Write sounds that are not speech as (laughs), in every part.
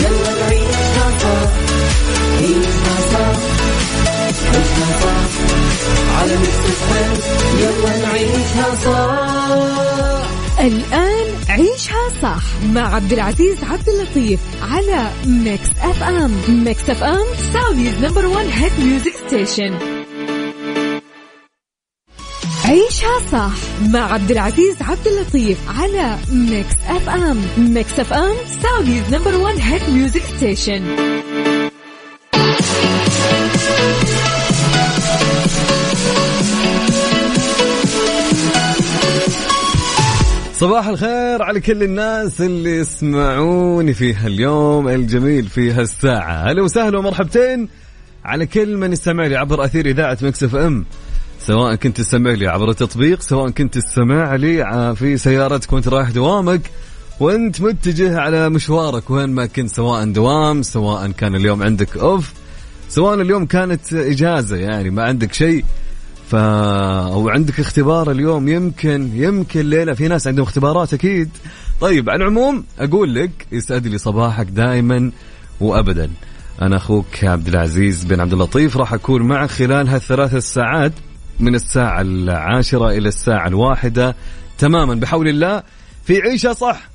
يلا نعيشها صح عيشها صح عيشها صح على يلا نعيشها صح الآن عيشها صح مع عبد العزيز عبد اللطيف على Mix FM Mix FM Saudi's number 1 hit music station عيشها صح مع عبد العزيز عبد اللطيف على Mix FM Mix FM Saudi's number 1 hit music station صباح الخير على كل الناس اللي يسمعوني في هاليوم الجميل في هالساعة. أهلا وسهلا ومرحبتين على كل من يستمع لي عبر أثير إذاعة Mix FM سواء كنت تستمع لي عبر التطبيق سواء كنت تستمع لي في سيارتك وانت رايح دوامك وانت متجه على مشوارك وين ما كنت سواء دوام سواء كان اليوم عندك أوف سواء اليوم كانت إجازة يعني ما عندك شيء ف أو عندك اختبار اليوم يمكن يمكن ليله في ناس عندهم اختبارات أكيد. طيب على العموم أقول لك يسعد لي صباحك دائما وابدا. أنا أخوك عبد العزيز بن عبد اللطيف راح أكون معك خلال هالثلاث ساعات من الساعة العاشرة إلى الساعة الواحدة تماما. بحول الله في عيشة صح.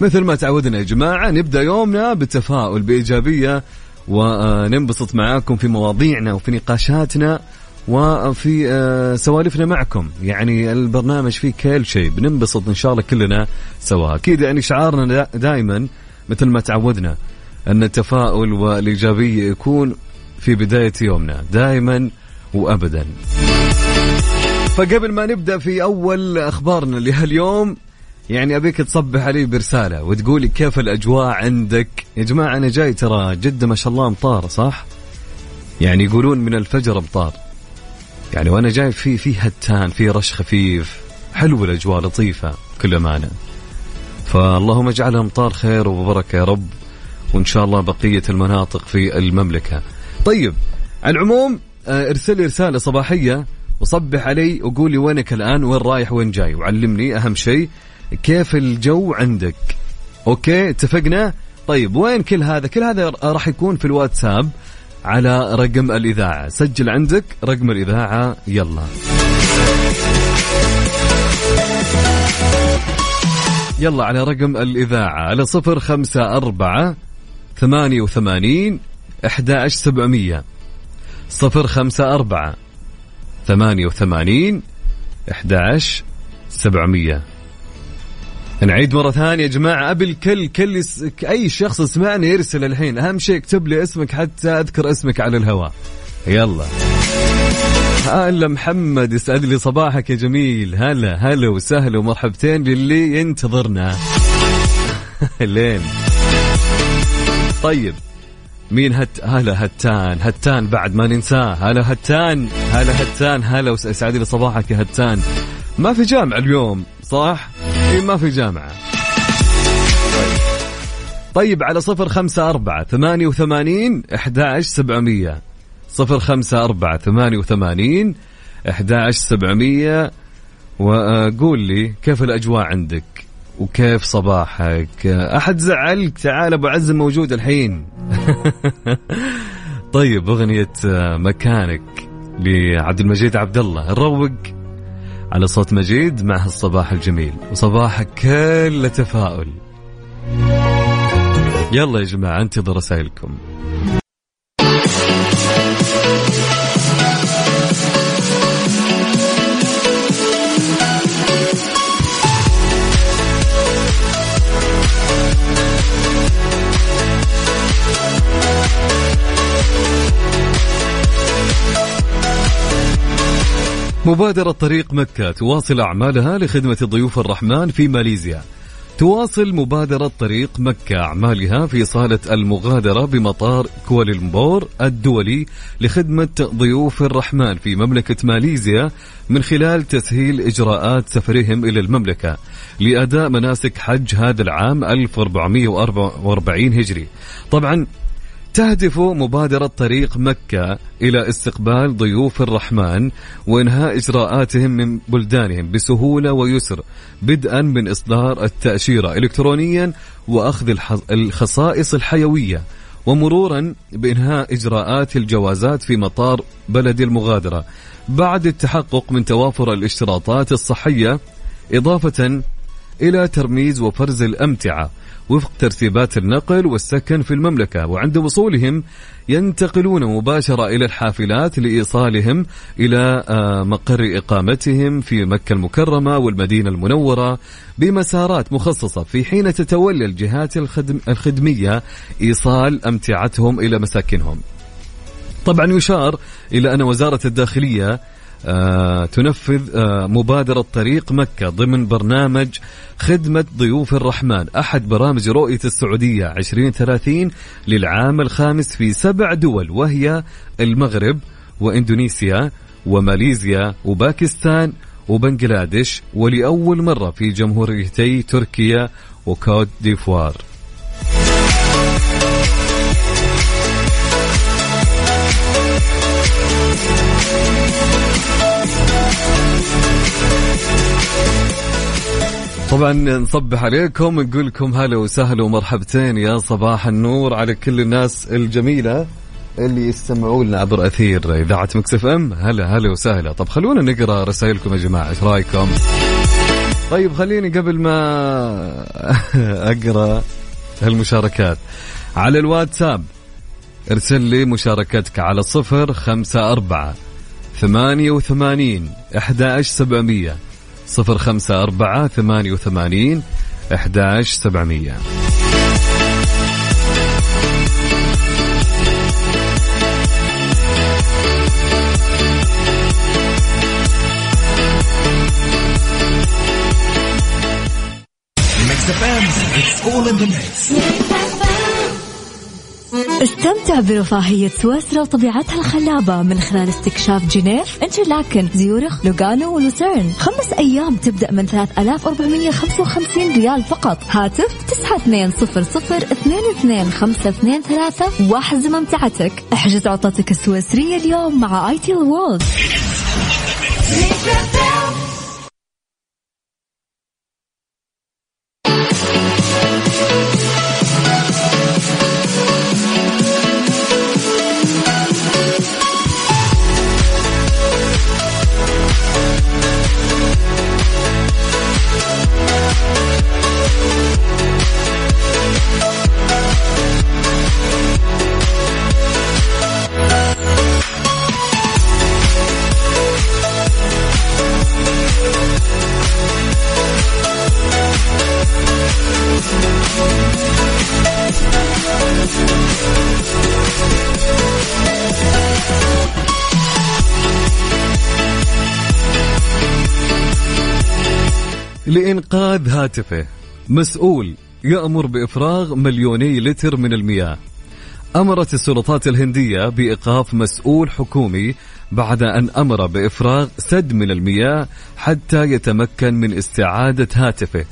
مثل ما تعودنا يا جماعة نبدأ يومنا بتفاؤل بإيجابية وننبسط معاكم في مواضيعنا وفي نقاشاتنا وفي آه، سوالفنا معكم. يعني البرنامج فيه كل شيء. بننبسط إن شاء الله كلنا سوا. أكيد يعني شعارنا دائما مثل ما تعودنا أن التفاؤل والإيجابية يكون في بداية يومنا. دائما وابدا. فقبل ما نبدأ في أول أخبارنا لهاليوم يعني أبيك تصبح علي برسالة وتقولي كيف الأجواء عندك؟ يا جماعة أنا جاي ترى جده ما شاء الله امطار صح؟ يعني يقولون من الفجر امطار يعني وأنا جاي في في هتان في رش خفيف. حلو الأجواء لطيفة كل أمانة. فاللهم اجعلها امطار خير وبركة يا رب وإن شاء الله بقية المناطق في المملكة. طيب على العموم ارسل لي رسالة صباحية وصبح علي وقول لي وينك الآن؟ وين رايح؟ وين جاي؟ وعلمني أهم شيء كيف الجو عندك. أوكي اتفقنا؟ طيب وين كل هذا؟ كل هذا راح يكون في الواتساب على رقم الإذاعة. سجل عندك رقم الإذاعة يلا. يلا على رقم الإذاعة على صفر خمسة أربعة ثمانية وثمانين أحد سبعمية. صفر خمسة أربعة ثمانية وثمانين أحداش سبعمية. نعيد مرة ثانية يا جماعة. أبي الكل كل. أي شخص يسمعني يرسل الحين. أهم شيء اكتب لي اسمك حتى أذكر اسمك على الهواء. يلا. هلا محمد يسعد لي صباحك يا جميل. هلا هلا وسهلا ومرحبتين للي ينتظرنا. (laughs) لين. طيب. مين هت هلا هتان هتان بعد ما ننساه. هلا هتان هلا هتان هلا وسعد لي صباحك يا هتان. ما في جامعة اليوم صح؟ اي ما في جامعة. طيب على صفر خمسة أربعة ثمانية وثمانين أحد سبعمية. صفر خمسة أربعة ثمانية وثمانين أحد سبعمية. وقول لي كيف الأجواء عندك؟ وكيف صباحك؟ أحد زعلك تعال أبو عزم موجود الحين. (laughs) طيب أغنية مكانك لعبد المجيد عبد الله نروق على صوت مجيد مع الصباح الجميل. وصباحك كله تفاؤل. يلا يا جماعة انتظر رسائلكم. مبادرة طريق مكة تواصل أعمالها لخدمة ضيوف الرحمن في ماليزيا. تواصل مبادرة طريق مكة أعمالها في صالة المغادرة بمطار كوالالمبور الدولي لخدمة ضيوف الرحمن في مملكة ماليزيا من خلال تسهيل إجراءات سفرهم إلى المملكة لأداء مناسك حج هذا العام 1444 هجري. طبعا تهدف مبادرة طريق مكة إلى استقبال ضيوف الرحمن وإنهاء إجراءاتهم من بلدانهم بسهولة ويسر بدءا من إصدار التأشيرة إلكترونيا وأخذ الخصائص الحيوية ومرورا بإنهاء إجراءات الجوازات في مطار بلد المغادرة. بعد التحقق من توافر الاشتراطات الصحية إضافة إلى ترميز وفرز الأمتعة وفق ترتيبات النقل والسكن في المملكة وعند وصولهم ينتقلون مباشرة إلى الحافلات لإيصالهم إلى آه، مقر إقامتهم في مكة المكرمة والمدينة المنورة بمسارات مخصصة في حين تتولى الجهات الخدمية إيصال أمتعتهم إلى مساكنهم. طبعا يشار إلى أن وزارة الداخلية تنفذ آه، مبادرة طريق مكة ضمن برنامج خدمة ضيوف الرحمن. أحد برامج رؤية السعودية 2030 للعام الخامس في سبع دول وهي المغرب وإندونيسيا وماليزيا وباكستان وبنغلاديش ولأول مرة في جمهوريتي تركيا وكوت ديفوار. طبعا نصبح عليكم نقول لكم هلا وسهلا ومرحبتين يا صباح النور على كل الناس الجميلة اللي يستمعون لنا عبر أثير إذاعة مكسف إم. هلا هلا وسهلا. طب خلونا نقرأ رسائلكم يا جماعة إيش رأيكم؟ طيب خليني قبل ما (laughs) أقرأ هالمشاركات. على الواتساب ارسل لي مشاركتك على صفر خمسة أربعة ثمانية وثمانين أحد سبعمية صفر خمسة أربعة ثمانية وثمانين أحداش سبعمية It's all in the mix. استمتع برفاهية سويسرا وطبيعتها الخلابة من خلال استكشاف جنيف انترلاكن زيورخ لوغانو ولوسيرن. خمس أيام تبدأ من 3455 ريال فقط. هاتف 9200 واحجز ممتعتك احجز عطلتك السويسرية اليوم مع اي تي وورلد لإنقاذ هاتفه. مسؤول يأمر بإفراغ مليوني لتر من المياه. أمرت السلطات الهندية بإيقاف مسؤول حكومي بعد أن أمر بإفراغ سد من المياه حتى يتمكن من استعادة هاتفه.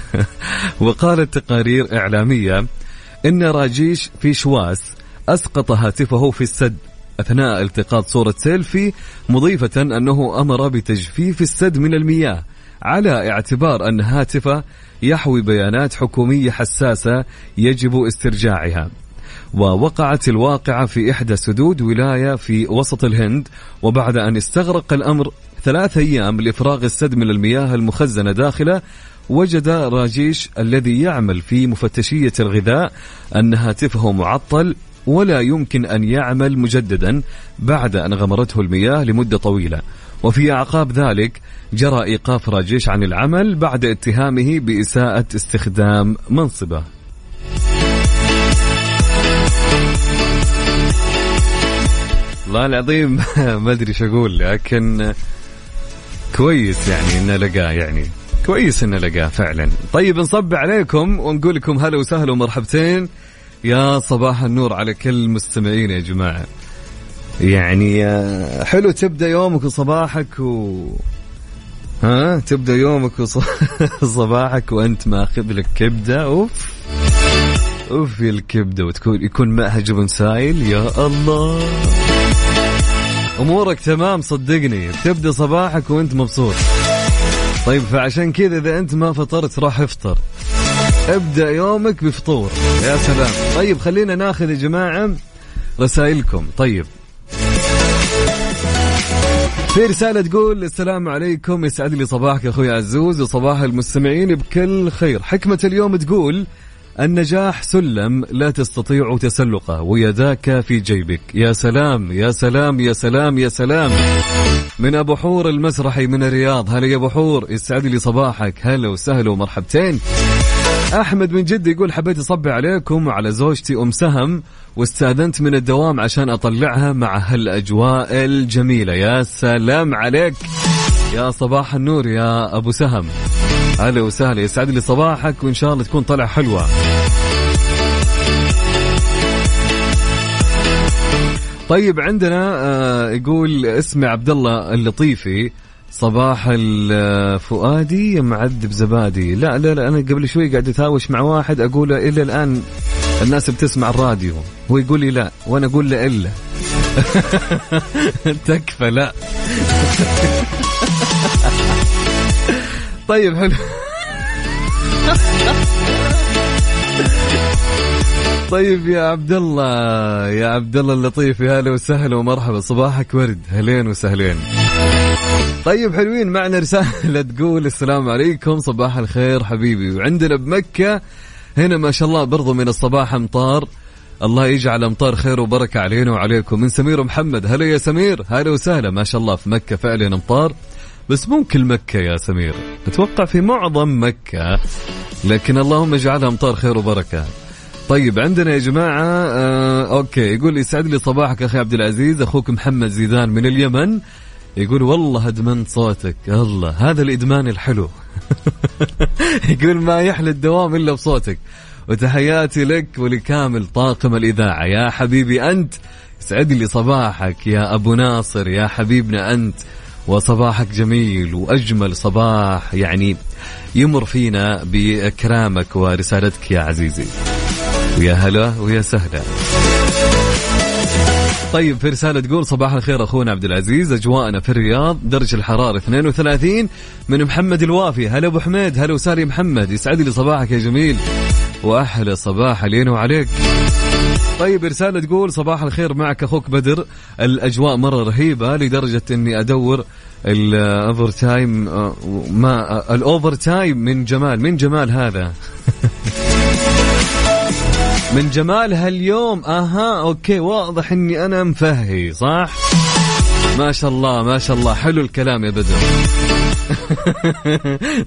(laughs) وقالت تقارير إعلامية إن راجيش فيشواس أسقط هاتفه في السد. أثناء التقاط صورة سيلفي مضيفة أنه أمر بتجفيف السد من المياه. على اعتبار أن هاتفه يحوي بيانات حكومية حساسة يجب استرجاعها. ووقعت الواقعة في إحدى سدود ولاية في وسط الهند وبعد أن استغرق الأمر ثلاث أيام لإفراغ السد من المياه المخزنة داخله وجد راجيش الذي يعمل في مفتشية الغذاء أن هاتفه معطل ولا يمكن أن يعمل مجددا بعد أن غمرته المياه لمدة طويلة. وفي أعقاب ذلك جرى إيقاف راجيش عن العمل بعد اتهامه بإساءة استخدام منصبه. والله العظيم (laughs) ما أدري إيش أقول لكن كويس يعني إنه لقاه يعني كويس إنه لقاه فعلا. طيب نصب عليكم ونقول لكم هلا وسهلا ومرحبتين. يا صباح النور على كل مستمعين يا جماعة. يعني آه، حلو تبدأ يومك وصباحك و ها؟ تبدأ يومك وصباحك (laughs) وأنت ماخذ لك كبدة. أوف. أوف الكبدة. وتكون يكون معها جبن سايل يا الله. أمورك تمام. صدقني. تبدأ صباحك وأنت مبسوط. طيب فعشان كذا إذا أنت ما فطرت راح افطر. ابدأ يومك بفطور. يا سلام. طيب خلينا ناخذ يا جماعة رسائلكم. طيب. في رسالة تقول السلام عليكم يسعد لي صباحك أخوي عزوز وصباح المستمعين بكل خير. حكمة اليوم تقول النجاح سلم لا تستطيع تسلقه ويداك في جيبك. يا سلام يا سلام يا سلام يا سلام. من أبو حور المسرحي من الرياض. هلا يا أبو حور يسعد لي صباحك. هلا وسهلا ومرحبتين. أحمد من جد يقول حبيت اصبي عليكم وعلى زوجتي أم سهم واستأذنت من الدوام عشان أطلعها مع هالأجواء الجميلة. يا سلام عليك. يا صباح النور يا أبو سهم. هلا وسهلا. يسعد لي صباحك وإن شاء الله تكون طلعة حلوة. طيب عندنا آه يقول اسمي عبد الله اللطيفي. صباح الفؤادي معذب زبادي. لا لا لا أنا قبل شوي قاعد أتهاوش مع واحد أقول إلى الآن الناس بتسمع الراديو هو يقول لي لا وأنا أقول له إلا. (laughs) تكفى لا. (laughs) طيب حلو. (laughs) طيب يا عبد الله يا عبد الله اللطيف يا هلا وسهلا ومرحبا. صباحك ورد هلين وسهلين. طيب حلوين معنا رسالة تقول السلام عليكم صباح الخير حبيبي. وعندنا بمكة هنا ما شاء الله برضو من الصباح أمطار. الله يجعل أمطار خير وبركة علينا وعليكم. من سمير محمد هلا يا سمير هلا وسهلا. ما شاء الله في مكة فعلا أمطار. بس مو كل مكة يا سمير أتوقع في معظم مكة لكن اللهم اجعلها أمطار خير وبركة. طيب عندنا يا جماعة آه okay يقول يسعد لي صباحك أخي عبد العزيز أخوك محمد زيدان من اليمن. يقول والله أدمنت صوتك الله هذا الإدمان الحلو. (laughs) يقول ما يحلى الدوام إلا بصوتك. وتحياتي لك ولكامل طاقم الإذاعة. يا حبيبي أنت يسعد لي صباحك. يا أبو ناصر يا حبيبنا أنت. وصباحك جميل وأجمل صباح يعني يمر فينا باكرامك ورسالتك يا عزيزي. ويا هلا ويا سهلا. طيب في رسالة تقول صباح الخير أخونا عبد العزيز أجواءنا في الرياض درجة الحرارة 32 من محمد الوافي. هلا أبو حميد هلا وساري محمد يسعد لي صباحك يا جميل. وأحلى صباح علينا وعليك. طيب رسالة تقول صباح الخير معك أخوك بدر. الأجواء مرة رهيبة لدرجة أني أدور ال overtime آه، ما ال overtime من جمال من جمال هذا. (laughs) من جمالها اليوم أها أوكي واضح إني أنا مفهي صح؟ ما شاء الله ما شاء الله. حلو الكلام يا بدر.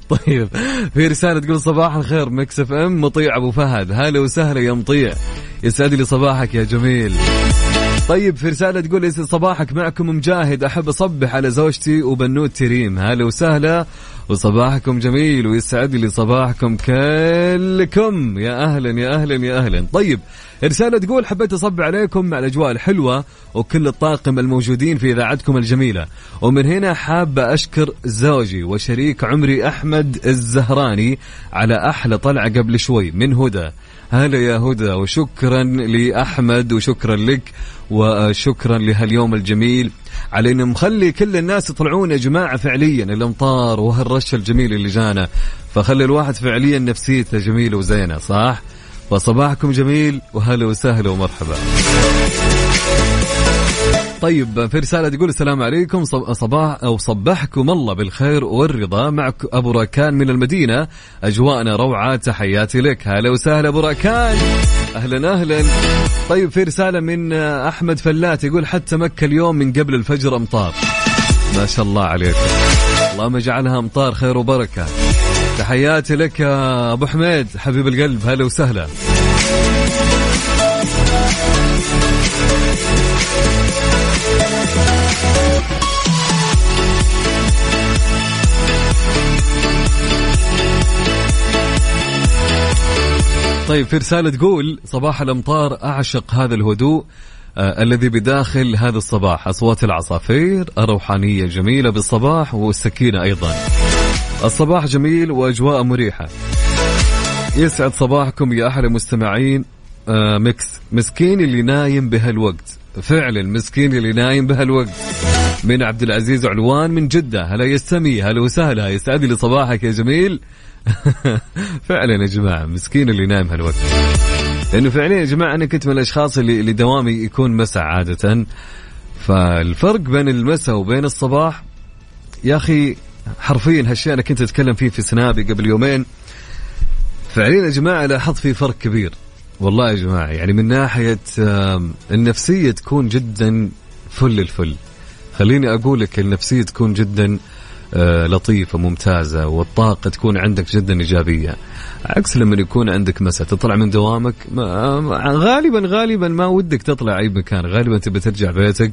(laughs) طيب في رسالة تقول صباح الخير Mix FM مطيع أبو فهد. هلا وسهلا يا مطيع. يسعد لي صباحك يا جميل. طيب في رسالة تقول صباحك معكم مجاهد. أحب أصبح على زوجتي وبنوت تريم. هلا وسهلا. وصباحكم جميل ويسعد لي صباحكم كلكم. يا أهلا يا أهلا يا أهلا. طيب رسالة تقول حبيت أصب عليكم مع الأجواء الحلوة وكل الطاقم الموجودين في إذاعتكم الجميلة. ومن هنا حابة أشكر زوجي وشريك عمري أحمد الزهراني على أحلى طلعة قبل شوي من هدى. هلا يا هدى وشكرا لأحمد وشكرا لك وشكرا لهاليوم الجميل. على انه مخلي كل الناس يطلعون يا جماعة فعليا الأمطار وهالرش الجميل اللي جانا. فخلي الواحد فعليا نفسيته جميلة وزينة صح؟ فصباحكم جميل وهلا وسهلا ومرحبا. طيب في رسالة تقول السلام عليكم. صباح أو صبحكم الله بالخير والرضا. معك أبو راكان من المدينة. أجواءنا روعة تحياتي لك. هلا وسهلا أبو راكان. أهلا أهلا. طيب في رسالة من أحمد فلات يقول حتى مكة اليوم من قبل الفجر أمطار. ما شاء الله عليك. اللهم اجعلها أمطار خير وبركة. تحياتي لك يا أبو حميد. حبيب القلب هلا وسهلا. طيب في رسالة تقول صباح الأمطار أعشق هذا الهدوء آه الذي بداخل هذا الصباح. أصوات العصافير الروحانية جميلة بالصباح والسكينة أيضا. الصباح جميل وأجواء مريحة. يسعد صباحكم يا أحلى مستمعين آه ميكس مسكين اللي نايم بهالوقت. فعلا مسكين اللي نايم بهالوقت. من عبد العزيز علوان من جدة. هلا يستمي هلا وسهلا. يسعد لي صباحك يا جميل. (laughs) فعلا يا جماعة مسكين اللي نايم هالوقت. لأنه فعليا يا جماعة أنا كنت من الأشخاص اللي, اللي دوامي يكون مساء عادة. فالفرق بين المساء وبين الصباح يا أخي حرفيا هالشيء أنا كنت أتكلم فيه في سنابي قبل يومين. فعليا يا جماعة لاحظت في فرق كبير. والله يا جماعة يعني من ناحية النفسية تكون جدا فل الفل. خليني أقول لك النفسية تكون جدا آه، لطيفة ممتازة والطاقة تكون عندك جدا إيجابية. عكس لما يكون عندك مساء تطلع من دوامك غالبا غالبا ما ودك تطلع أي مكان. غالبا تبي ترجع بيتك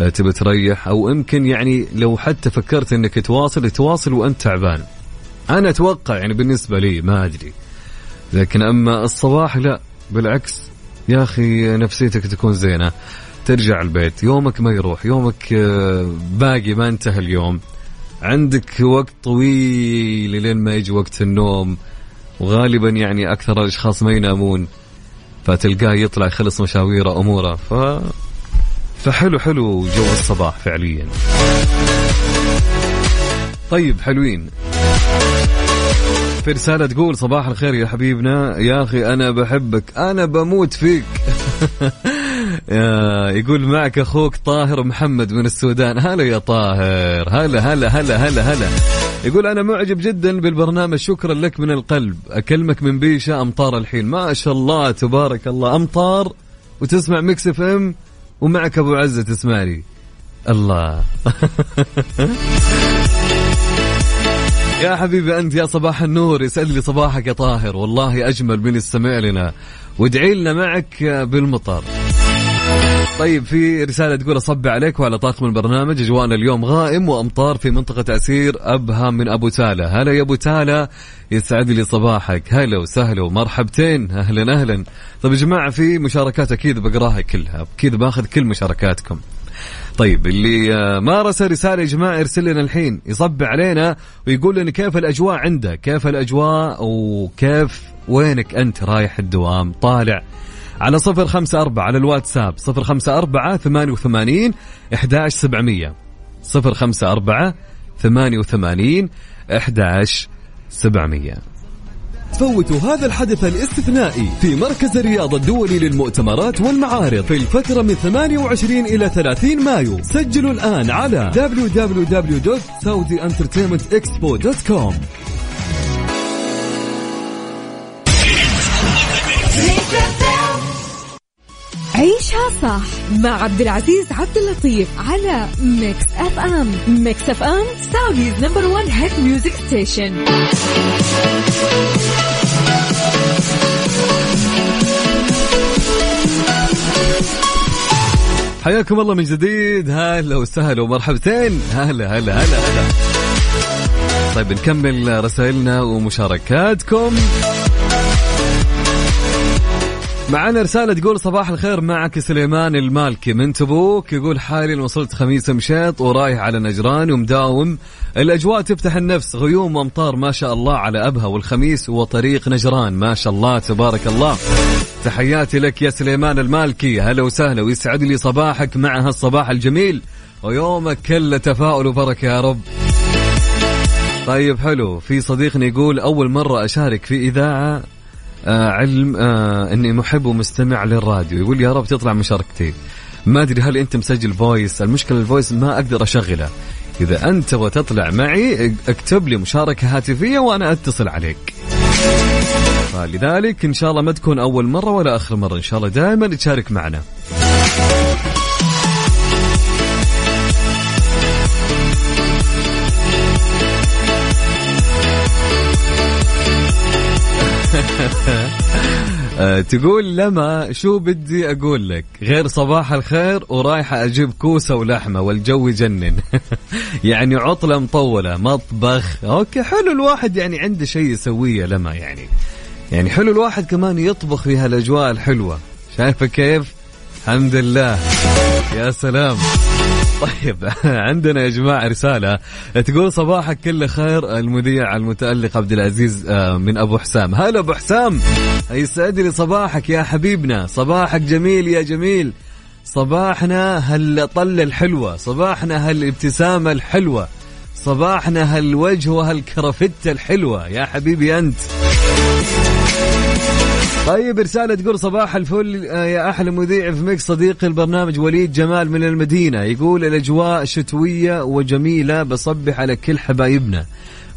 آه، تبي تريح أو يمكن يعني لو حتى فكرت أنك تواصل تواصل وأنت تعبان. أنا أتوقع يعني بالنسبة لي ما أدري. لكن أما الصباح لا. بالعكس يا أخي نفسيتك تكون زينة. ترجع البيت يومك ما يروح يومك آه، باقي ما انتهى اليوم. عندك وقت طويل لين ما يجي وقت النوم. وغالبا يعني أكثر الأشخاص ما ينامون فتلقاه يطلع يخلص مشاويره اموره ف فحلو حلو جو الصباح فعليا. طيب حلوين. في رسالة تقول صباح الخير يا حبيبنا. يا أخي أنا بحبك. أنا بموت فيك. (laughs) يقول معك أخوك طاهر محمد من السودان. هلا يا طاهر. هلا هلا هلا هلا هلا. يقول أنا معجب جدا بالبرنامج. شكرا لك من القلب. أكلمك من بيشة أمطار الحين. ما شاء الله تبارك الله. أمطار وتسمع Mix FM ومعك أبو عزة تسمعني. الله. (laughs) يا حبيبي أنت يا صباح النور. يسعد لي صباحك يا طاهر. والله أجمل من السمع لنا. وادعي لنا معك بالمطر. طيب في رسالة تقول أصب عليك وعلى طاقم البرنامج أجواءنا اليوم غائم وأمطار في منطقة عسير أبها من أبو تالة. هلا يا أبو تالة يسعد لي صباحك. هلا وسهلا ومرحبتين. أهلا أهلا. طيب يا جماعة في مشاركات أكيد بقراها كلها. أكيد بآخذ كل مشاركاتكم. طيب اللي ما رسل رسالة يا جماعة يرسل لنا الحين. يصب علينا ويقول لنا كيف الأجواء عنده؟ كيف الأجواء وكيف وينك أنت رايح الدوام؟ طالع. على صفر خمسة أربعة على الواتساب صفر خمسة أربعة ثمانية وثمانين إحداش سبعمية. صفر خمسة أربعة ثمانية وثمانين إحداش سبعمية. فوتوا هذا الحدث الاستثنائي في مركز الرياض الدولي للمؤتمرات والمعارض في الفترة من 28 إلى 30 مايو. سجلوا الآن على www.saudientertainmentexpo.com عيشها صح مع عبد العزيز عبد اللطيف على Mix FM Mix FM Saudi's number 1 hit music station حياكم الله من جديد. هلا وسهلا ومرحبتين. هلا هلا هلا هلا. طيب نكمل رسائلنا ومشاركاتكم. معنا رسالة تقول صباح الخير معك سليمان المالكي من تبوك يقول حاليا وصلت خميس مشيط ورايح على نجران ومداوم. الأجواء تفتح النفس غيوم وأمطار ما شاء الله على أبها والخميس وطريق نجران ما شاء الله تبارك الله. تحياتي لك يا سليمان المالكي هلا وسهلا ويسعد لي صباحك مع هالصباح الجميل. ويومك كله تفاؤل وبركة يا رب. طيب حلو في صديقنا يقول أول مرة أشارك في إذاعة آه علم آه إني محب ومستمع للراديو. يقول يا رب تطلع مشاركتي. ما أدري هل أنت مسجل voice المشكلة ال voice ما أقدر أشغله. إذا أنت تبغى تطلع معي اكتب لي مشاركة هاتفية وأنا أتصل عليك. فلذلك إن شاء الله ما تكون أول مرة ولا آخر مرة. إن شاء الله دائما تشارك معنا. (laughs) تقول لما شو بدي أقول لك؟ غير صباح الخير ورايحه أجيب كوسة ولحمة والجو يجنن. (laughs) يعني عطلة مطولة مطبخ. أوكي حلو الواحد يعني عنده شيء يسويه لما يعني. يعني حلو الواحد كمان يطبخ في هالاجواء الحلوة. شايفة كيف؟ الحمد لله. يا سلام. طيب (laughs) عندنا يا جماعة رسالة. تقول صباحك كله خير المذيع المتألق عبد العزيز آه، من أبو حسام. هلا أبو حسام يسعد لي صباحك يا حبيبنا. صباحك جميل يا جميل. صباحنا هالطلة الحلوة صباحنا هالابتسامة الحلوة صباحنا هالوجه وهالكرفتة الحلوة. يا حبيبي أنت. طيب رسالة تقول صباح الفل آه، يا أحلى مذيع في ميكس صديقي البرنامج وليد جمال من المدينة. يقول الأجواء شتوية وجميلة بصبح على كل حبايبنا.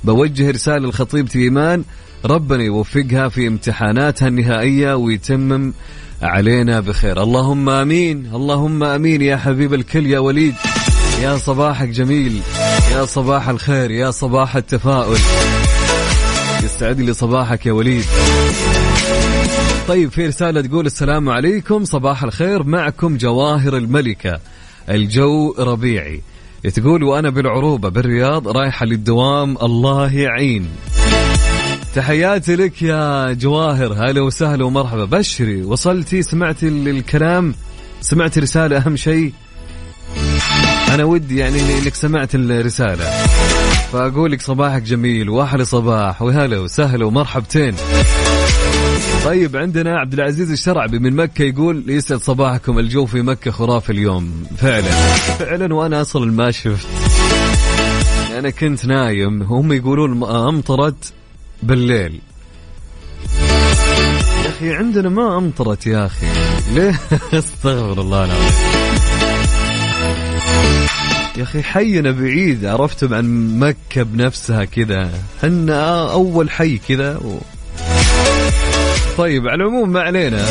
بوجه رسالة لخطيبتي إيمان ربنا يوفقها في امتحاناتها النهائية ويتمم علينا بخير. اللهم آمين اللهم آمين يا حبيب الكل يا وليد. يا صباحك جميل يا صباح الخير يا صباح التفاؤل. يستعد لي صباحك يا وليد. طيب في رسالة تقول السلام عليكم صباح الخير معكم جواهر الملكة الجو ربيعي. تقول وأنا بالعروبة بالرياض رايحة للدوام الله يعين. تحياتي لك يا جواهر هلا وسهلا ومرحبا. بشري وصلتي سمعتي الكلام سمعت رسالة أهم شيء. أنا ودي يعني إنك سمعت الرسالة. فأقول لك صباحك جميل وأحلى صباح وهلا وسهلا ومرحبتين. طيب عندنا عبد العزيز الشرعبي من مكة يقول يسعد صباحكم الجو في مكة خرافي اليوم. فعلا. فعلا وأنا أصلا ما شفت. أنا كنت نايم هم يقولون أمطرت بالليل. يا أخي عندنا ما أمطرت يا أخي. ليه؟ (laughs) أستغفر الله العظيم. يا أخي حينا بعيد عرفتم عن مكة بنفسها كذا. هن أول حي كذا و... طيب على العموم ما علينا.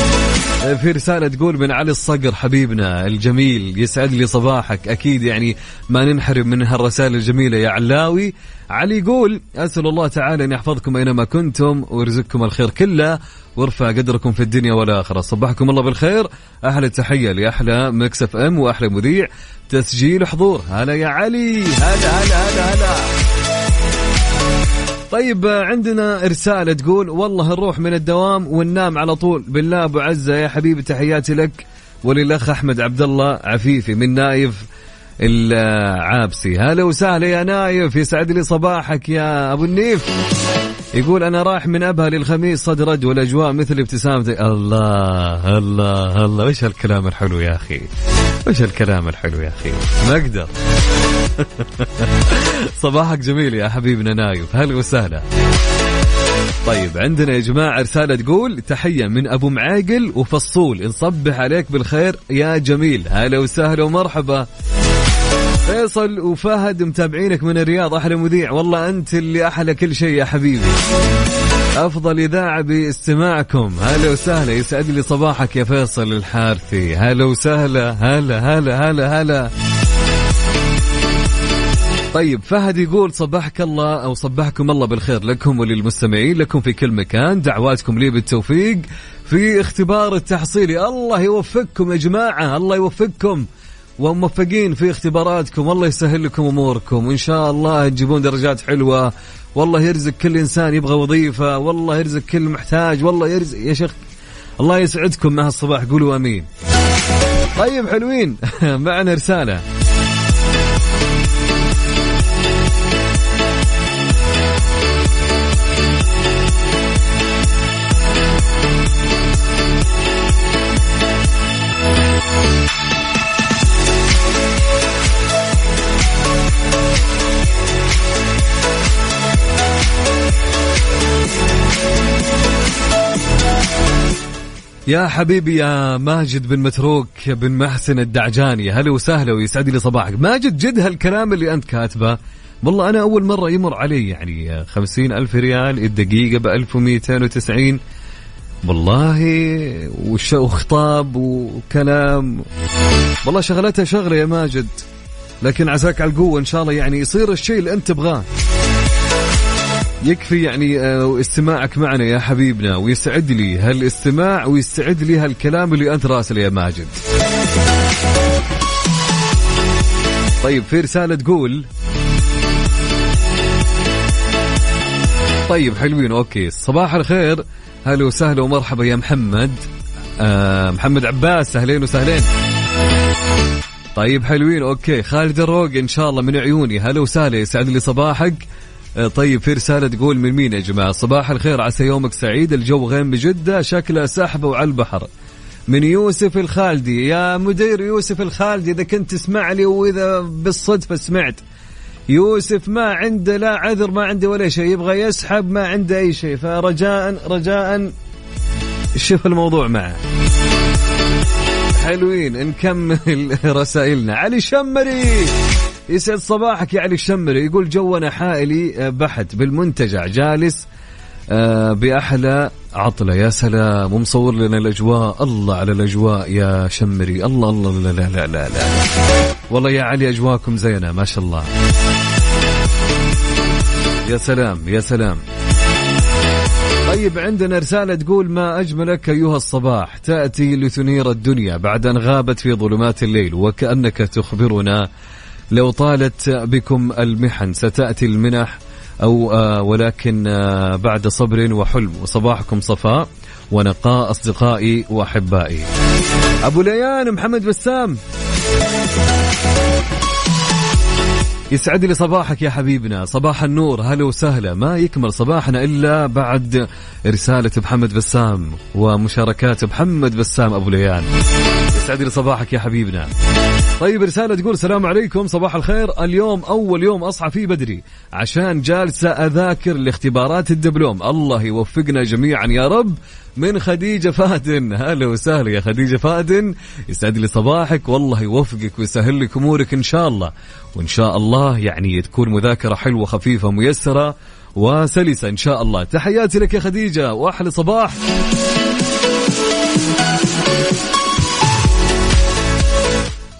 في رسالة تقول من علي الصقر حبيبنا الجميل يسعد لي صباحك. أكيد يعني ما ننحرم من هالرسائل الجميلة يا علاوي. علي يقول أسأل الله تعالى أن يحفظكم أينما كنتم ويرزقكم الخير كله وارفع قدركم في الدنيا والآخرة. صبحكم الله بالخير. أحلى تحية لأحلى مكسف أم وأحلى مذيع. تسجيل حضور. هلا يا علي. هلا هلا هلا هلا. طيب عندنا رسالة تقول والله نروح من الدوام وننام على طول. بالله أبو عزة يا حبيبي تحياتي لك. وللأخ أحمد عبد الله عفيفي من نايف العابسي. هلا وسهلا يا نايف يسعد لي صباحك يا أبو النيف. يقول أنا رايح من أبها للخميس صدرج والأجواء مثل ابتسامتك الله الله الله. وش هالكلام الحلو يا أخي؟ وش الكلام الحلو يا أخي؟ ما أقدر. (laughs) صباحك جميل يا حبيبنا نايف. هلا وسهلا. طيب عندنا يا جماعة رسالة تقول تحية من أبو معاقل وفصول. نصبح عليك بالخير يا جميل. هلا وسهلا ومرحبا. فيصل وفهد متابعينك من الرياض أحلى مذيع. والله أنت اللي أحلى كل شيء يا حبيبي. أفضل إذاعة باستماعكم. هلا وسهلا. يسعد لي صباحك يا فيصل الحارثي. هلا وسهلا. هلا هلا هلا هلا. طيب فهد يقول صبحك الله أو صبحكم الله بالخير لكم وللمستمعين لكم في كل مكان. دعواتكم لي بالتوفيق. في اختبار التحصيلي الله يوفقكم يا جماعة الله يوفقكم. وموفقين في اختباراتكم. والله يسهل لكم أموركم. وان شاء الله تجيبون درجات حلوة. والله يرزق كل إنسان يبغى وظيفة. والله يرزق كل محتاج. والله يرزق يا شيخ. الله يسعدكم. مع الصباح قولوا آمين. طيب حلوين. (laughs) معنا رسالة. يا حبيبي يا ماجد بن متروك بن محسن الدعجاني. هلا وسهلا ويسعد لي صباحك. ماجد جد هالكلام اللي أنت كاتبه والله أنا أول مرة يمر علي يعني خمسين ألف ريال الدقيقة بألف ومئتين وتسعين. والله وخطاب وكلام. والله شغلتها شغلة يا ماجد لكن عساك على القوة إن شاء الله يعني يصير الشيء اللي أنت تبغاه. يكفي يعني آه، استماعك معنا يا حبيبنا ويسعد لي هالاستماع ويسعد لي هالكلام اللي أنت راسل يا ماجد. طيب في رسالة تقول طيب حلوين أوكي. صباح الخير. هلا وسهلا ومرحبا يا محمد. آه محمد عباس أهلين وسهلين. طيب حلوين أوكي. خالد الروق إن شاء الله من عيوني. هلا وسهلا يسعد لي صباحك. طيب في رسالة تقول من مين يا جماعة؟ صباح الخير عسى يومك سعيد الجو غيم بجدة شكله سحبة وعلى البحر. من يوسف الخالدي يا مدير يوسف الخالدي إذا كنت تسمع لي وإذا بالصدفة سمعت. يوسف ما عنده لا عذر ما عنده ولا شيء يبغى يسحب ما عنده أي شيء. فرجاء رجاء. شوف الموضوع معه. حلوين نكمل (laughs) رسائلنا. علي شمري يسعد صباحك يا علي الشمري. يقول جونا حائلي بحت بالمنتجع جالس آه، بأحلى عطلة. يا سلام ومصور لنا الأجواء. الله على الأجواء يا شمري. الله الله لا لا لا لا, لا. والله يا علي أجواكم زينة ما شاء الله. يا سلام يا سلام. طيب عندنا رسالة تقول ما أجملك أيها الصباح؟ تأتي لتنير الدنيا بعد أن غابت في ظلمات الليل وكأنك تخبرنا لو طالت بكم المحن ستأتي المنح أو آه ولكن آه بعد صبر وحلم. وصباحكم صفاء ونقاء أصدقائي وأحبائي. أبو ليان محمد بسام. يسعد لي صباحك يا حبيبنا. صباح النور هلا وسهلا. ما يكمل صباحنا إلا بعد رسالة محمد بسام ومشاركات محمد بسام أبو ليان. يسعد لي صباحك يا حبيبنا. طيب رسالة تقول السلام عليكم صباح الخير. اليوم أول يوم أصحى فيه بدري عشان جالسة أذاكر لاختبارات الدبلوم. الله يوفقنا جميعا يا رب. من خديجة فادن هلا وسهلا يا خديجة فادن يسعد لي صباحك. والله يوفقك ويسهل لك أمورك إن شاء الله. وإن شاء الله يعني تكون مذاكرة حلوة خفيفة ميسرة وسلسة إن شاء الله. تحياتي لك يا خديجة وأحلى صباح.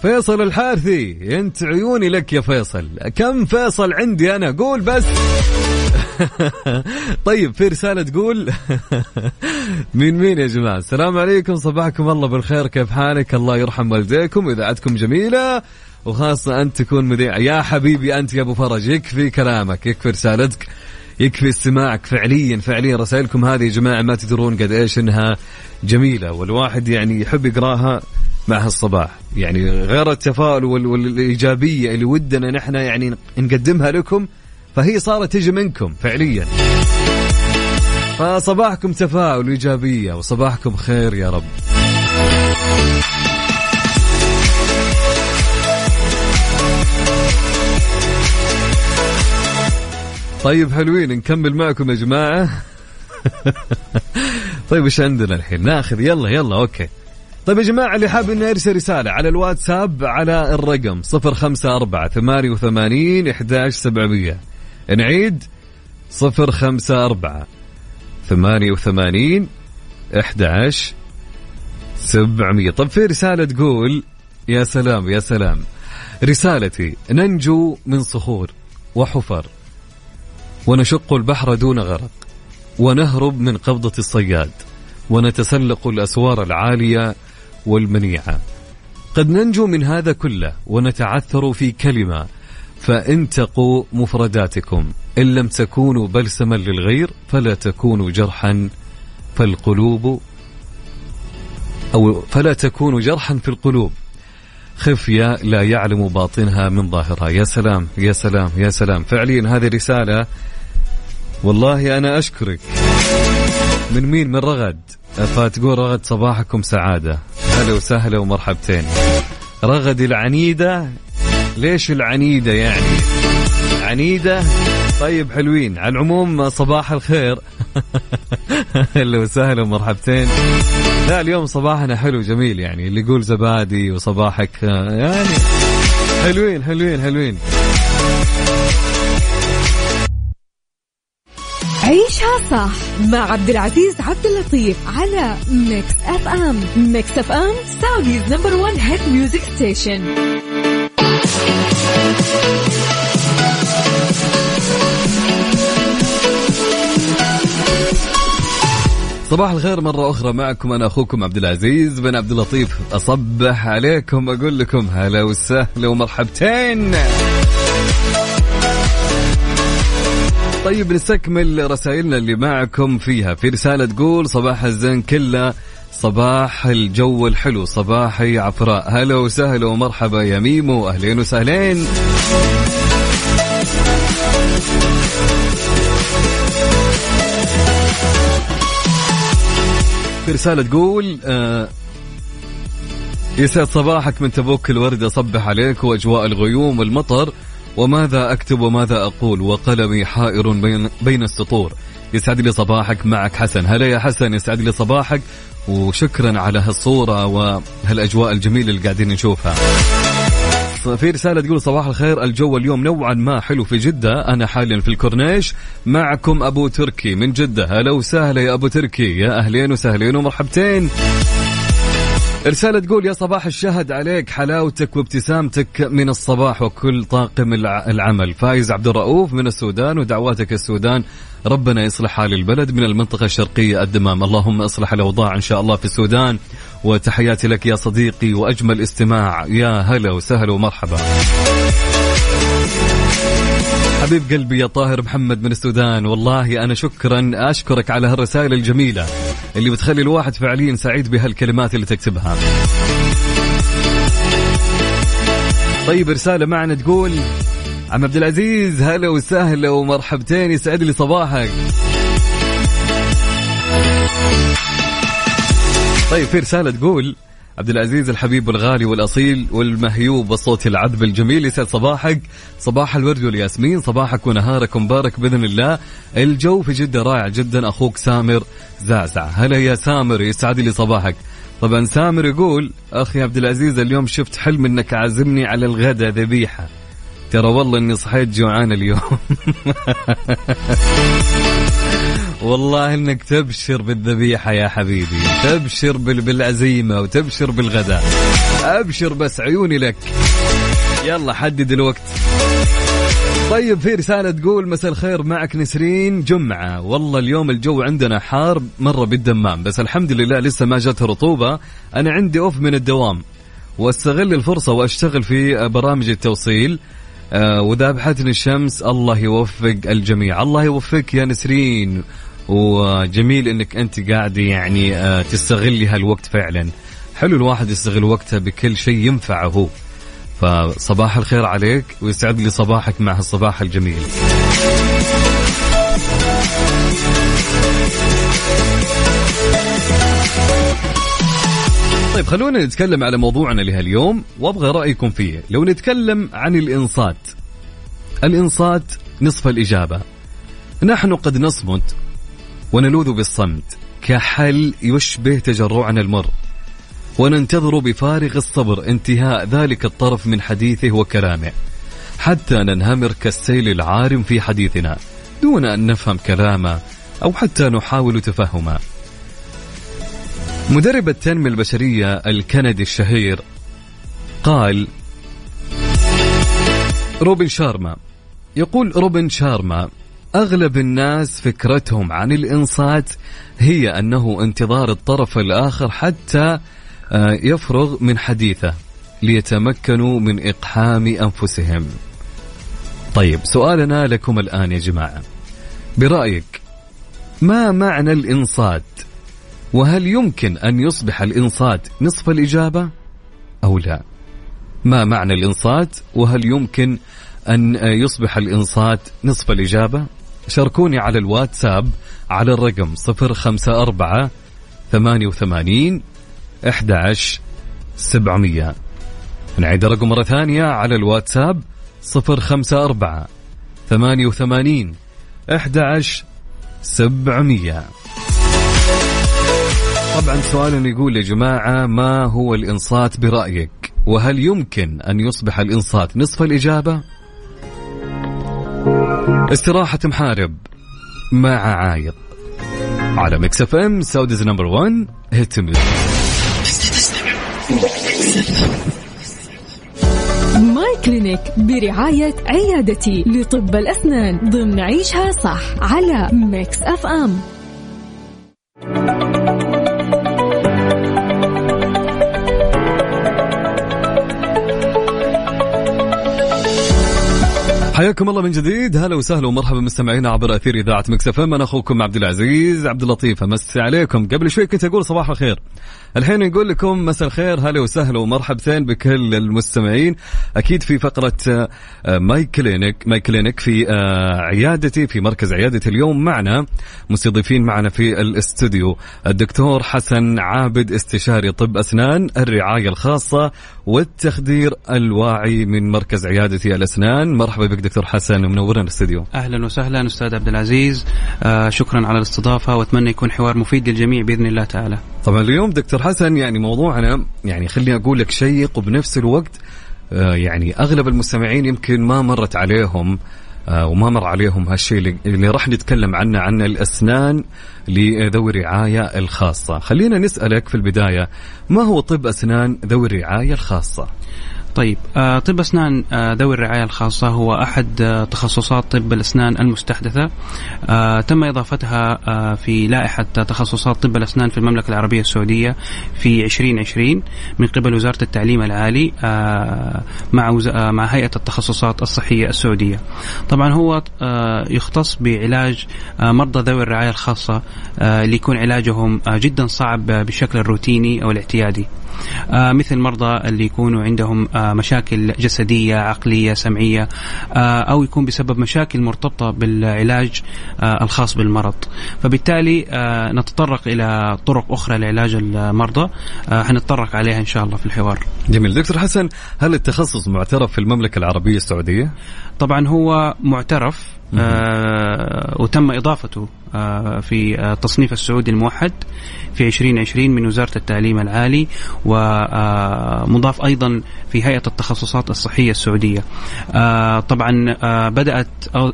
فيصل الحارثي انت عيوني لك يا فيصل. كم فيصل عندي أنا؟ قول بس. (laughs) طيب في رسالة تقول (laughs) مين مين يا جماعة؟ السلام عليكم صباحكم الله بالخير كيف حالك؟ الله يرحم والديكم إذاعتكم جميلة وخاصة أنت تكون مذيع يا حبيبي أنت يا أبو فرج يكفي كلامك يكفي رسالتك. يكفي استماعك فعليا فعليا. رسائلكم هذه يا جماعة ما تدرون قد إيش إنها جميلة والواحد يعني يحب يقراها مع هالصباح. يعني غير التفاؤل والإيجابية اللي ودنا نحن يعني نقدمها لكم فهي صارت تجي منكم فعليا. فصباحكم تفاؤل وإيجابية وصباحكم خير يا رب. طيب حلوين نكمل معكم يا جماعة. (laughs) طيب إيش عندنا الحين؟ ناخذ يلا يلا أوكي. طيب يا جماعة اللي حاب إنه يرسل رسالة على الواتساب على الرقم 054 88 11700 نعيد 054 88 11700 طيب في رسالة تقول يا سلام يا سلام. رسالتي ننجو من صخور وحفر. ونشق البحر دون غرق ونهرب من قبضة الصياد ونتسلق الأسوار العالية والمنيعة. قد ننجو من هذا كله ونتعثر في كلمة فانتقوا مفرداتكم. إن لم تكونوا بلسما للغير فلا تكونوا جرحا فالقلوب أو فلا تكونوا جرحا في القلوب. خفية لا يعلم باطنها من ظاهرها. يا سلام يا سلام يا سلام. فعليا هذه رسالة والله أنا أشكرك. من مين؟ من رغد. فتقول رغد صباحكم سعادة. هلا وسهلا ومرحبتين. رغد العنيدة. ليش العنيدة يعني؟ عنيدة؟ طيب حلوين. على العموم صباح الخير. (laughs) أهلا وسهلا ومرحبتين. لا اليوم صباحنا حلو جميل يعني. اللي يقول زبادي وصباحك يعني حلوين حلوين حلوين. عيشها صح مع عبد العزيز عبد اللطيف على Mix FM Mix FM Saudi's number 1 hit music station صباح الخير مرة أخرى معكم أنا أخوكم عبد العزيز بن عبد اللطيف. أصبح عليكم أقول لكم هلا وسهلا ومرحبتين. طيب نستكمل رسائلنا اللي معكم فيها. في رسالة تقول صباح الزين كله. صباح الجو الحلو صباحي عفراء. هلا وسهلا ومرحبا يا ميمو. أهلين وسهلين. في رسالة تقول آه يسعد صباحك من تبوك الورد أصبح عليك وأجواء الغيوم والمطر. وماذا أكتب وماذا أقول؟ وقلمي حائر بين, بين السطور. يسعد لي صباحك معك حسن. هلا يا حسن يسعد لي صباحك. وشكرا على هالصورة وهالأجواء الجميلة اللي قاعدين نشوفها. في رسالة تقول صباح الخير الجو اليوم نوعا ما حلو في جدة. أنا حاليا في الكورنيش. معكم أبو تركي من جدة. هلا وسهلا يا أبو تركي. يا أهلين وسهلين ومرحبتين. رسالة تقول يا صباح الشهد عليك حلاوتك وابتسامتك من الصباح وكل طاقم العمل. فايز عبد الرؤوف من السودان ودعواتك السودان ربنا يصلح حال البلد من المنطقة الشرقية الدمام. اللهم اصلح الأوضاع إن شاء الله في السودان وتحياتي لك يا صديقي وأجمل استماع. يا هلا وسهلا ومرحبا. حبيب قلبي يا طاهر محمد من السودان والله أنا شكرا أشكرك على هالرسائل الجميلة. اللي بتخلي الواحد فعليا سعيد بهالكلمات اللي تكتبها. طيب رسالة معنا تقول عم عبد العزيز هلا وسهلا ومرحبتين يسعد لي صباحك. طيب في رسالة تقول عبد العزيز الحبيب الغالي والأصيل والمهيوب والصوت العذب الجميل يسعد صباحك. صباح الورد والياسمين صباحك ونهارك مبارك بإذن الله. الجو في جدة رائع جدا أخوك سامر زعزع هلا يا سامر يسعد لي صباحك. طبعا سامر يقول أخي عبد العزيز اليوم شفت حلم إنك عازمني على الغداء ذبيحة. ترى والله إني صحيت جوعان اليوم. (laughs) والله إنك تبشر بالذبيحة يا حبيبي. تبشر بالعزيمة وتبشر بالغداء. أبشر بس عيوني لك. يلا حدد الوقت. طيب في رسالة تقول مساء الخير معك نسرين جمعة. والله اليوم الجو عندنا حار مرة بالدمام بس الحمد لله لسه ما جت رطوبة. أنا عندي أوف من الدوام. وأستغل الفرصة وأشتغل في برامج التوصيل. وذابحتني الشمس الله يوفق الجميع. الله يوفقك يا نسرين. وجميل إنك أنت قاعدة يعني آه تستغلي هالوقت فعلا. حلو الواحد يستغل وقته بكل شيء ينفعه. فصباح الخير عليك ويسعد لي صباحك مع هالصباح الجميل. طيب خلونا نتكلم على موضوعنا لهاليوم وأبغى رأيكم فيه. لو نتكلم عن الإنصات الإنصات نصف الإجابة. نحن قد نصمت ونلوذ بالصمت كحل يشبه تجرعنا المر. وننتظر بفارغ الصبر انتهاء ذلك الطرف من حديثه وكلامه. حتى ننهمر كالسيل العارم في حديثنا دون أن نفهم كلامه أو حتى نحاول تفهمه. مدرب التنمية البشرية الكندي الشهير قال روبن شارما. يقول روبن شارما أغلب الناس فكرتهم عن الإنصات هي أنه انتظار الطرف الآخر حتى آه، يفرغ من حديثه ليتمكنوا من إقحام أنفسهم. طيب سؤالنا لكم الآن يا جماعة. برأيك ما معنى الإنصات؟ وهل يمكن أن يصبح الإنصات نصف الإجابة أو لا؟ ما معنى الإنصات؟ وهل يمكن أن يصبح الإنصات نصف الإجابة؟ شاركوني على الواتساب على الرقم 054 88 11 700 نعيد الرقم مرة ثانية على الواتساب 054 88 11 700 طبعا سؤال يقول يا جماعة ما هو الإنصات برأيك؟ وهل يمكن أن يصبح الإنصات نصف الإجابة؟ استراحة محارب مع عايق على Mix FM Saudi's number 1 hit My Clinic برعاية عيادتي لطب الأسنان ضمن عيشها صح على Mix FM حياكم الله من جديد. هلا وسهلا ومرحبا مستمعينا عبر أثير إذاعة Mix FM أنا أخوكم عبد العزيز عبد اللطيف. أمسي عليكم. قبل شوي كنت أقول صباح الخير. الحين نقول لكم مساء الخير هلا وسهلا ومرحبتين بكل المستمعين. أكيد في فقرة آه، My Clinic My Clinic في آه، عيادتي في مركز عيادتي اليوم معنا مستضيفين معنا في الاستوديو الدكتور حسن عابد استشاري طب أسنان الرعاية الخاصة والتخدير الواعي من مركز عيادتي الأسنان. مرحبا بك دكتور حسن ومنورنا الاستوديو. أهلا وسهلا أستاذ عبد العزيز. آه شكرا على الاستضافة وأتمنى يكون حوار مفيد للجميع بإذن الله تعالى. طبعا اليوم دكتور حسن يعني موضوعنا يعني خليني أقول لك شيق وبنفس الوقت آه يعني أغلب المستمعين يمكن ما مرت عليهم آه وما مر عليهم هالشيء اللي, اللي راح نتكلم عنه عن الأسنان لذوي الرعاية الخاصة. خلينا نسألك في البداية ما هو طب أسنان ذوي الرعاية الخاصة؟ طيب آه، طب أسنان آه، ذوي الرعاية الخاصة هو أحد آه، تخصصات طب الأسنان المستحدثة تم إضافتها في لائحة تخصصات طب الأسنان في المملكة العربية السعودية في 2020 من قبل وزارة التعليم العالي مع مع هيئة التخصصات الصحية السعودية. طبعا هو يختص بعلاج مرضى ذوي الرعاية الخاصة اللي يكون علاجهم جدا صعب بالشكل الروتيني أو الاعتيادي. آه مثل مرضى اللي يكونوا عندهم آه مشاكل جسدية عقلية سمعية آه أو يكون بسبب مشاكل مرتبطة بالعلاج الخاص بالمرض. فبالتالي نتطرق إلى طرق أخرى لعلاج المرضى. حنتطرق عليها إن شاء الله في الحوار. جميل. دكتور حسن هل التخصص معترف في المملكة العربية السعودية؟ طبعا هو معترف وتم إضافته آه في التصنيف آه، السعودي الموحد في 2020 من وزارة التعليم العالي ومضاف آه، أيضا في هيئة التخصصات الصحية السعودية. آه طبعا آه بدأت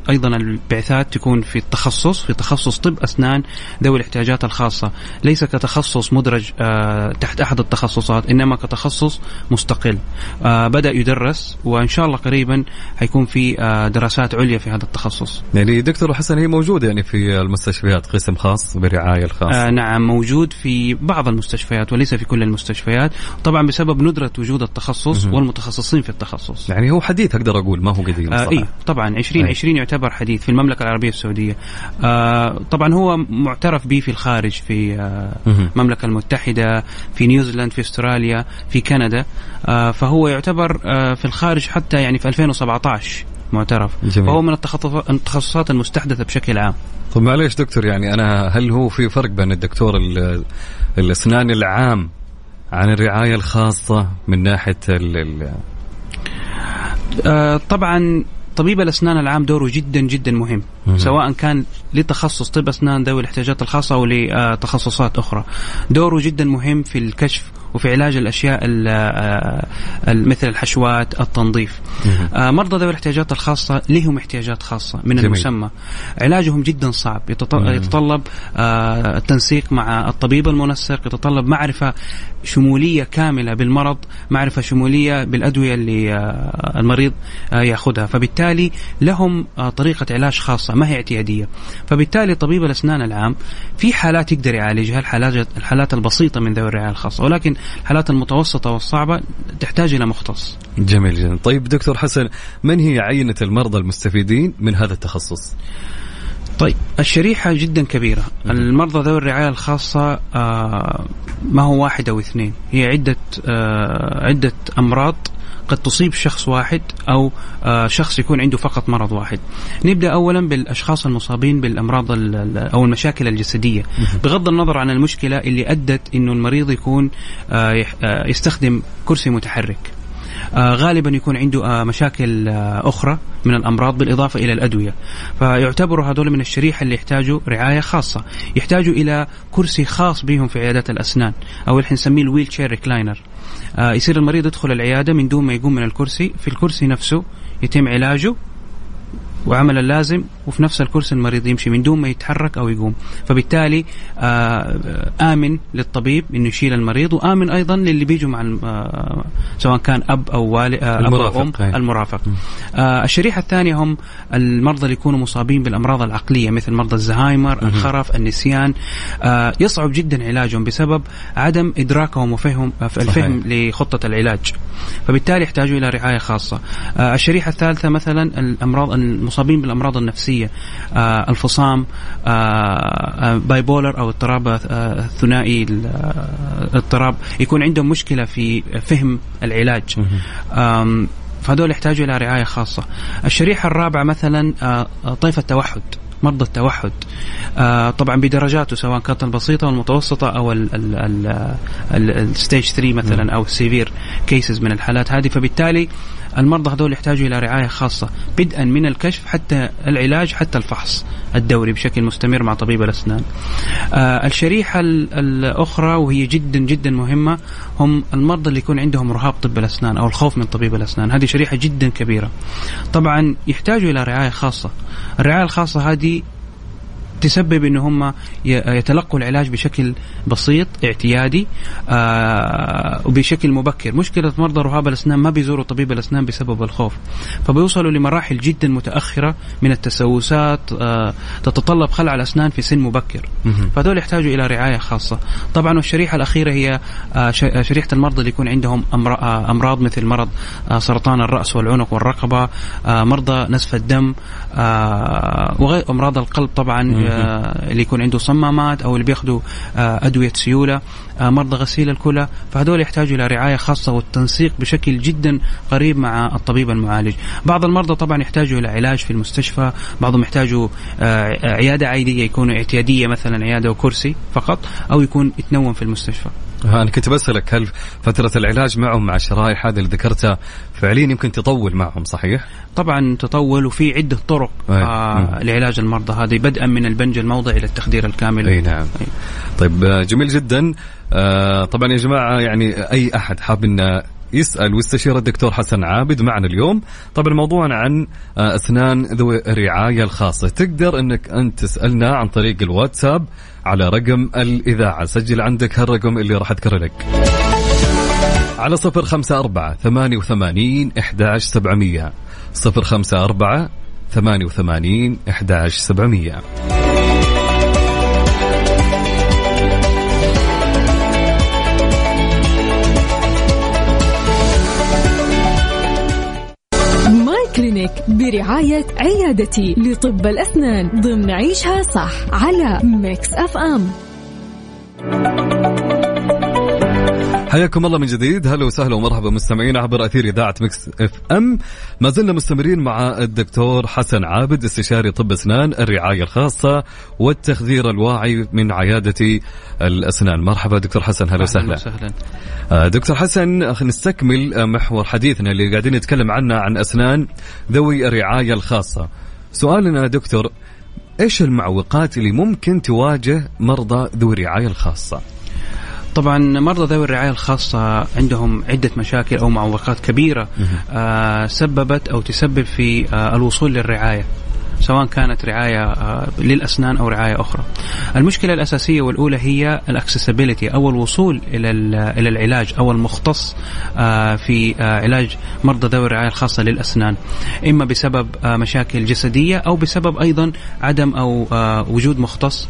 أيضا البعثات تكون في التخصص في تخصص طب أسنان ذوي الاحتياجات الخاصة، ليس كتخصص مدرج آه تحت أحد التخصصات إنما كتخصص مستقل. آه بدأ يدرس وإن شاء الله قريبا حيكون في آه دراسات عليا في هذا التخصص. يعني دكتور حسن هي موجودة يعني في المستشفيات قسم خاص بالرعايه الخاصه. آه نعم موجود في بعض المستشفيات وليس في كل المستشفيات، طبعا بسبب ندرة وجود التخصص والمتخصصين في التخصص. يعني هو حديث أقدر أقول ما هو قديم آه اي طبعا 2020 يعتبر حديث في المملكة العربية السعودية. آه طبعا هو معترف به في الخارج في آه المملكة المتحدة في نيوزيلاند في أستراليا في كندا. آه فهو يعتبر آه في الخارج حتى يعني في 2017 معترف جميل. فهو من التخصصات المستحدثة بشكل عام طب معليش دكتور يعني أنا هل هو في فرق بين الدكتور الأسنان العام عن الرعاية الخاصة من ناحية ال ال آه طبعا طبيب الأسنان العام دوره جدا جدا مهم مم. سواء كان لتخصص طب أسنان ذوي الاحتياجات الخاصة أو لتخصصات أخرى دوره جدا مهم في الكشف وفي علاج الأشياء آه، مثل الحشوات التنظيف. آه، مرضى ذوي الاحتياجات الخاصة لهم احتياجات خاصة من جميل. المسمى. علاجهم جدا صعب. يتطلب آه، التنسيق مع الطبيب المنسق يتطلب معرفة شمولية كاملة بالمرض معرفة شمولية بالأدوية اللي المريض يأخذها. فبالتالي لهم طريقة علاج خاصة ما هي اعتيادية. فبالتالي طبيب الأسنان العام في حالات يقدر يعالجها الحالات الحالات البسيطة من ذوي الرعاية الخاصة. ولكن الحالات المتوسطة والصعبة تحتاج إلى مختص. جميل جدا. طيب دكتور حسن من هي عينة المرضى المستفيدين من هذا التخصص؟ طيب الشريحة جدا كبيرة. المرضى ذوي الرعاية الخاصة آه ما هو واحد أو اثنين؟ هي عدة آه عدة أمراض قد تصيب شخص واحد أو آه، شخص يكون عنده فقط مرض واحد. نبدأ اولا بالأشخاص المصابين بالأمراض أو المشاكل الجسدية بغض النظر عن المشكلة اللي أدت إنه المريض يكون آه، آه، يستخدم كرسي متحرك. آه غالبا يكون عنده آه مشاكل آه أخرى من الأمراض بالإضافة إلى الأدوية. فيعتبروا هذول من الشريحة اللي يحتاجوا رعاية خاصة. يحتاجوا إلى كرسي خاص بهم في عيادات الأسنان أو اللي نسميه ال wheelchair recliner يصير المريض يدخل العيادة من دون ما يقوم من الكرسي. في الكرسي نفسه يتم علاجه وعمل اللازم وفي نفس الكرسي المريض يمشي من دون ما يتحرك أو يقوم. فبالتالي آه، آمن للطبيب إنه يشيل المريض وآمن أيضا للي بيجوا مع آه، سواء كان أب أو والد أب أو المرافق، أم أي. المرافق. آه، الشريحة الثانية هم المرضى اللي يكونوا مصابين بالأمراض العقلية مثل مرضى الزهايمر الخرف النسيان. آه، يصعب جدا علاجهم بسبب عدم إدراكهم وفهم الفهم لخطة العلاج. فبالتالي يحتاجوا إلى رعاية خاصة. آه، الشريحة الثالثة مثلا الأمراض المصابين بالأمراض النفسية آه، الفصام باي بولر أو اضطراب آه، الثنائي ال- آه، اضطراب يكون عندهم مشكلة في فهم العلاج. فهذول يحتاجوا إلى رعاية خاصة. الشريحة الرابعة مثلا آه، طيف التوحد مرضى التوحد. آه، طبعا بدرجاته سواء كانت البسيطة والمتوسطة أو ال stage 3 مثلا أو ال severe cases من الحالات هذه. فبالتالي المرضى هذول يحتاجوا إلى رعاية خاصة بدءا من الكشف حتى العلاج حتى الفحص الدوري بشكل مستمر مع طبيب الأسنان. آه، الشريحة ال- الأخرى وهي جدا جدا مهمة هم المرضى اللي يكون عندهم رهاب طب الأسنان أو الخوف من طبيب الأسنان، هذه شريحة جدا كبيرة. طبعا يحتاجوا إلى رعاية خاصة. الرعاية الخاصة هذه تسبب إن هم يتلقوا العلاج بشكل بسيط اعتيادي آه وبشكل مبكر. مشكلة مرضى رهاب الأسنان ما بيزوروا طبيب الأسنان بسبب الخوف فبيوصلوا لمراحل جدا متأخرة من التسوسات آه تتطلب خلع الأسنان في سن مبكر. فهذول يحتاجوا إلى رعاية خاصة. طبعا والشريحه الأخيرة هي آه شريحة المرضى اللي يكون عندهم أمراض مثل مرض سرطان الرأس والعنق والرقبة مرضى نزف الدم آه وغير امراض القلب طبعا آه اللي يكون عنده صمامات أو اللي بياخذوا آه أدوية سيولة مرضى غسيل الكلى فهذول يحتاجوا إلى رعاية خاصة والتنسيق بشكل جدا قريب مع الطبيب المعالج. بعض المرضى طبعا يحتاجوا إلى علاج في المستشفى بعضهم يحتاجوا عيادة عاديه يكون اعتيادية مثلا عيادة وكرسي فقط أو يكون يتنوم في المستشفى. أنا كنت بسألك هل فترة العلاج معهم مع الشرائح هذه اللي ذكرتها فعليا يمكن تطول معهم صحيح؟ طبعا تطول وفي عدة طرق أي. آه. لعلاج المرضى هذه بدءا من البنج الموضعي إلى التخدير الكامل إي نعم أي. طيب آه، جميل جدا آه، طبعا يا جماعة يعني أي أحد حاب إنه يسأل ويستشير الدكتور حسن عابد معنا اليوم. طبعا موضوعنا عن آه، أسنان ذوي الرعايه الخاصة. تقدر إنك أنت تسألنا عن طريق الواتساب على رقم الإذاعة. سجل عندك هالرقم اللي راح أذكره لك. على صفر خمسة أربعة ثمانية وثمانين إحداش سبعمية. صفر خمسة أربعة ثمانية وثمانين إحداش سبعمية. Clinic برعاية عيادتي لطب الأسنان ضمن عيشها صح على Mix FM. حياكم الله من جديد. هلا وسهلا ومرحبا مستمعين عبر أثير إذاعة مكس إف أم. ما زلنا مستمرين مع الدكتور حسن عابد استشاري طب أسنان الرعاية الخاصة والتخدير الواعي من عيادة الأسنان. مرحبا دكتور حسن هلا وسهلا. وسهلا. آه، دكتور حسن نستكمل آه، محور حديثنا اللي قاعدين نتكلم عنه عن أسنان ذوي الرعاية الخاصة. سؤالنا دكتور إيش المعوقات اللي ممكن تواجه مرضى ذوي الرعاية الخاصة؟ طبعا مرضى ذوي الرعاية الخاصة عندهم عدة مشاكل أو معوقات كبيرة آه سببت أو تسبب في آه الوصول للرعاية. سواء كانت رعاية آه للأسنان أو رعاية أخرى. المشكلة الأساسية والأولى هي الاكسسبيلتي أو الوصول إلى ال- إلى العلاج أو المختص آه في آه علاج مرضى ذوي الرعاية الخاصة للأسنان إما بسبب مشاكل جسدية أو بسبب أيضا عدم أو وجود مختص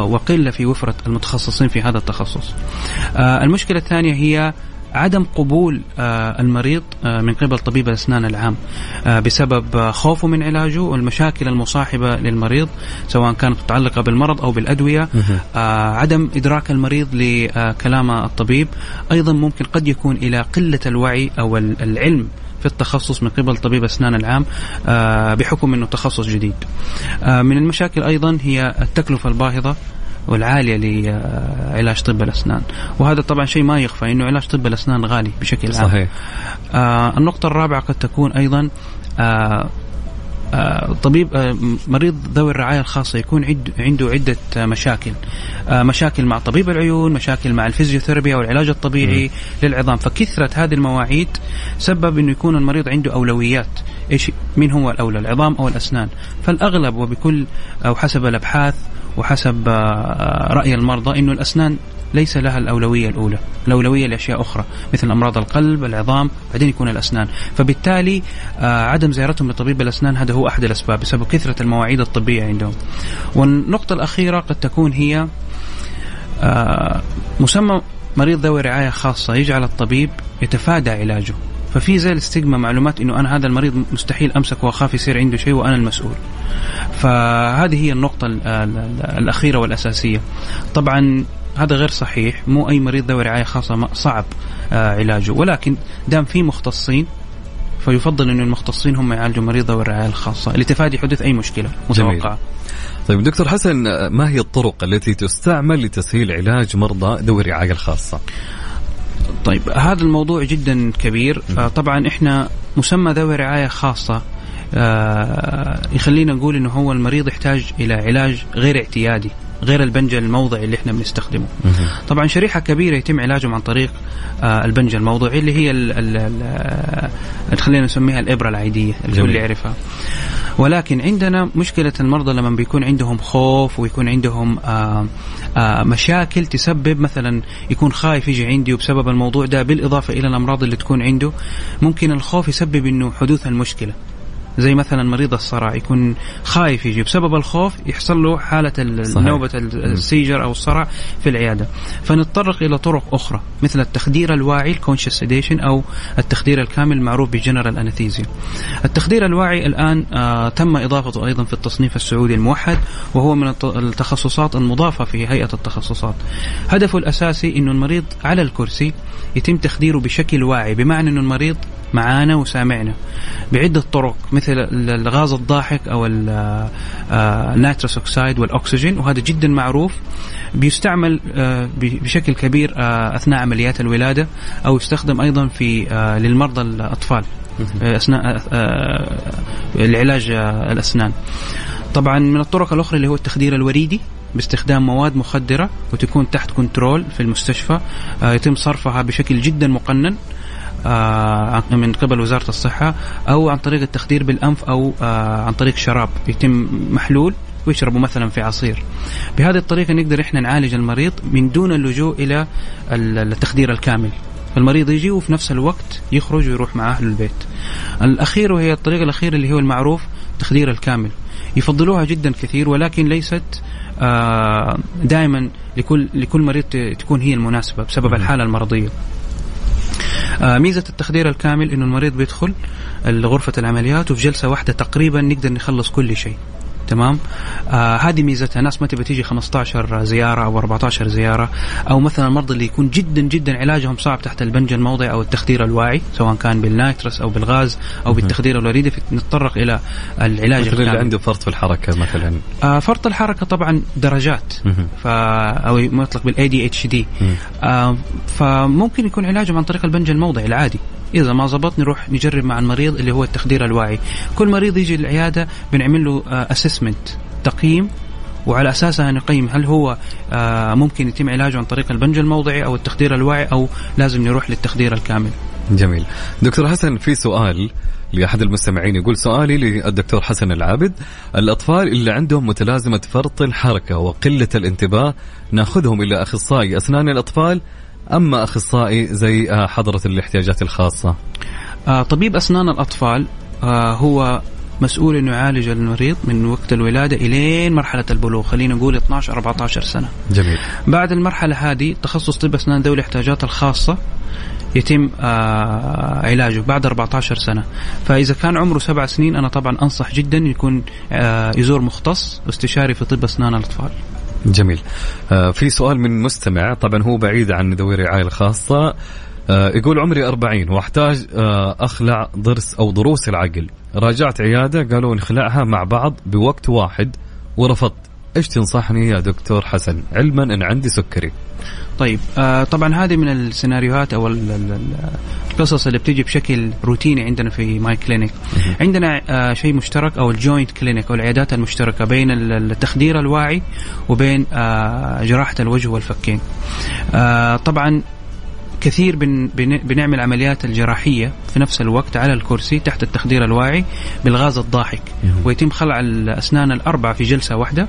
وقلة في وفرة المتخصصين في هذا التخصص. المشكلة الثانية هي عدم قبول آه، المريض آه، من قبل طبيب الأسنان العام آه، بسبب خوفه من علاجه والمشاكل المصاحبة للمريض سواء كانت متعلقة بالمرض أو بالأدوية. آه، عدم إدراك المريض لكلام الطبيب. أيضا ممكن قد يكون إلى قلة الوعي أو ال- العلم في التخصص من قبل طبيب اسنان العام بحكم إنه تخصص جديد. من المشاكل أيضا هي التكلفة الباهظة. والعالية لعلاج طب الأسنان. وهذا طبعا شيء ما يخفى إنه علاج طب الأسنان غالي بشكل عام. صحيح. آه النقطة الرابعة قد تكون أيضا آه آه، طبيب آه، مريض ذوي الرعاية الخاصة يكون عنده عدة آه، مشاكل. آه، مشاكل مع طبيب العيون مشاكل مع الفيزيوثيرابي أو العلاج الطبيعي للعظام. فكثرة هذه المواعيد سبب إنه يكون المريض عنده أولويات. إيش مين هو الأولى العظام أو الأسنان؟ فالأغلب وبكل أو حسب الأبحاث وحسب آه، رأي المرضى إنه الأسنان ليس لها الأولوية الأولى الأولوية لأشياء أخرى مثل أمراض القلب العظام بعدين يكون الأسنان. فبالتالي آه، عدم زيارتهم لطبيب الأسنان هذا هو أحد الأسباب بسبب كثرة المواعيد الطبية عندهم. والنقطة الأخيرة قد تكون هي آه، مسمى مريض ذوي رعاية خاصة يجعل الطبيب يتفادى علاجه. ففي زي الاستجمة معلومات إنه أنا هذا المريض مستحيل أمسك وأخاف يصير عنده شيء وأنا المسؤول. فهذه هي النقطة ال- ال- ال- الأخيرة والأساسية. طبعا هذا غير صحيح، مو أي مريض ذوي رعاية خاصة ما- صعب آه، علاجه، ولكن دام في مختصين فيفضل إنه المختصين هم يعالجوا مريض ذوي الرعاية الخاصة لتفادي حدوث أي مشكلة جميل. متوقعة. طيب دكتور حسن آه، ما هي الطرق التي تستعمل لتسهيل علاج مرضى ذوي الرعاية الخاصة؟ طيب هذا الموضوع جدا كبير. آه طبعا إحنا مسمى ذوي رعاية خاصة آه يخلينا نقول إنه هو المريض يحتاج إلى علاج غير اعتيادي. غير البنج الموضعي اللي إحنا بنستخدمه. طبعا شريحة كبيرة يتم علاجهم عن طريق آه البنج الموضعي اللي هي ال ال ال خلينا نسميها الإبرة العادية الكل. يعرفها. ولكن عندنا مشكلة المرضى لما بيكون عندهم خوف ويكون عندهم آه آه مشاكل تسبب مثلا يكون خايف يجي عندي وبسبب الموضوع ده بالإضافة إلى الأمراض اللي تكون عنده ممكن الخوف يسبب إنه حدوث المشكلة. زي مثلا مريض الصرع يكون خايف يجي بسبب الخوف يحصل له. نوبة ال- ال seizure أو الصرع في العيادة. فنتطرق إلى طرق أخرى مثل التخدير الواعي ال conscious sedation أو التخدير الكامل المعروف ب general anesthesia التخدير الواعي الآن آه تم إضافته أيضا في التصنيف السعودي الموحد وهو من الت- التخصصات المضافة في هيئة التخصصات. هدفه الأساسي أنه المريض على الكرسي يتم تخديره بشكل واعي بمعنى أنه المريض معانا وسامعنا. بعدة طرق مثل ال- الغاز الضاحك أو ال- آه، ال nitrous oxide والأكسجين وهذا جدا معروف. بيستعمل آه، بشكل كبير آه، أثناء عمليات الولادة أو يستخدم أيضا في للمرضى الأطفال أثناء العلاج الأسنان. طبعا من الطرق الأخرى اللي هو التخدير الوريدي باستخدام مواد مخدرة وتكون تحت كنترول في المستشفى يتم صرفها بشكل جدا مقنن. من قبل وزارة الصحة أو عن طريق التخدير بالأنف أو آه، عن طريق شراب يتم محلول ويشربوا مثلا في عصير. بهذه الطريقة نقدر إحنا نعالج المريض من دون اللجوء إلى ال- التخدير الكامل. فالمريض يجي وفي نفس الوقت يخرج ويروح مع أهل البيت. الأخير وهي الطريقة الأخيرة اللي هو المعروف تخدير الكامل. يفضلوها جدا كثير ولكن ليست آه، دائما لكل لكل مريض تكون هي المناسبة بسبب الحالة المرضية. آه، ميزة التخدير الكامل إنه المريض بيدخل غرفة العمليات وفي جلسة واحدة تقريبا نقدر نخلص كل شيء. تمام؟ آه هذه ميزتها ناس ما تبي تيجي 15 زيارة أو 14 زيارة أو مثلا المرضى اللي يكون جدا جدا علاجهم صعب تحت البنج الموضعي أو التخدير الواعي سواء كان بال nitrous أو بالغاز أو بالتخدير الوريدي نتطرق إلى العلاج مثل اللي عنده فرط في الحركة مثلا. آه فرط الحركة طبعا درجات. ف أو مطلق بال ADHD فممكن يكون علاجهم عن طريق البنج الموضعي العادي. إذا ما زبط نروح نجرب مع المريض اللي هو التخدير الواعي. كل مريض يجي العياده بنعمل له assessment تقييم وعلى أساسها نقيم هل هو آه، ممكن يتم علاجه عن طريق البنج الموضعي أو التخدير الواعي أو لازم نروح للتخدير الكامل. جميل. دكتور حسن في سؤال لأحد المستمعين يقول سؤالي للدكتور حسن العابد. الأطفال اللي عندهم متلازمة فرط الحركة وقلة الانتباه نأخذهم إلى أخصائي أسنان الأطفال أما أخصائي زي آه، حضرة الاحتياجات الخاصة؟ آه، طبيب أسنان الأطفال آه، هو مسؤول إنه يعالج المريض من وقت الولادة إلين مرحلة البلوغ. خلينا نقول 12 14 سنة. جميل. بعد المرحلة هذه تخصص طب أسنان ذوي الاحتياجات الخاصة يتم آه علاجه بعد 14 سنة. فإذا كان عمره سبع سنين أنا طبعا أنصح جدا يكون آه يزور مختص واستشاري في طب أسنان الأطفال. جميل. آه في سؤال من مستمع طبعا هو بعيد عن ذوي الرعاية الخاصة. آه يقول عمري 40 وأحتاج آه أخلع ضرس أو ضروس العقل. راجعت عيادة قالوا نخلعها مع بعض بوقت واحد ورفضت. إيش تنصحني يا دكتور حسن؟ علما إن عندي سكري. طيب آه طبعا هذه من السيناريوهات أو ال- ال- ال- القصص اللي بتيجي بشكل روتيني عندنا في My Clinic عندنا آه شيء مشترك أو ال joint clinic أو العيادات المشتركة بين ال- التخدير الواعي وبين آه جراحة الوجه والفكين. آه طبعا كثير بن بن بنعمل عمليات الجراحية في نفس الوقت على الكرسي تحت التخدير الواعي بالغاز الضاحك. ويتم خلع الأسنان الأربعة في جلسة واحدة.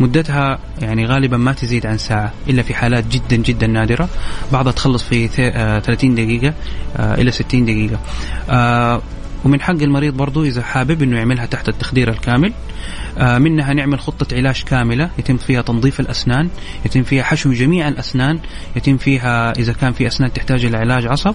مدتها يعني غالبا ما تزيد عن ساعة إلا في حالات جدا جدا نادرة. بعضها تخلص في ث- آه، 30 دقيقة آه، إلى 60 دقيقة. آه، ومن حق المريض برضو إذا حابب أنه يعملها تحت التخدير الكامل. منها نعمل خطة علاج كاملة يتم فيها تنظيف الأسنان يتم فيها حشو جميع الأسنان يتم فيها إذا كان في أسنان تحتاج إلى علاج عصب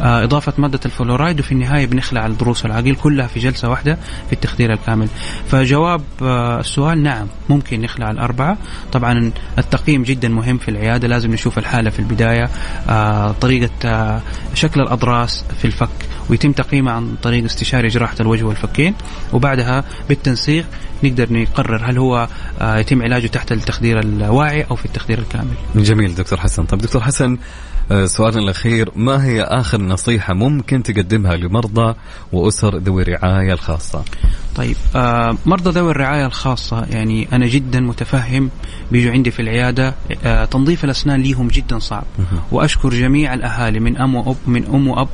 آه، إضافة مادة الفلورايد وفي النهاية بنخلع الضروس والعقيل كلها في جلسة واحدة في التخدير الكامل. فجواب آه، السؤال نعم ممكن نخلع الأربعة. طبعا التقييم جدا مهم في العيادة لازم نشوف الحالة في البداية آه، طريقة آه، شكل الأضراس في الفك ويتم تقييمها عن طريق استشاري جراحة الوجه والفكين وبعدها بالتنسيق نقدر نقرر هل هو آه، يتم علاجه تحت التخدير الواعي أو في التخدير الكامل. جميل دكتور حسن. طب دكتور حسن آه، سؤالنا الأخير ما هي آخر نصيحة ممكن تقدمها لمرضى وأسر ذوي الرعاية الخاصة؟ طيب آه مرضى ذوي الرعاية الخاصة يعني أنا جدا متفهم بيجوا عندي في العيادة آه تنظيف الأسنان ليهم جدا صعب. وأشكر جميع الأهالي من أم وأب من أم وأب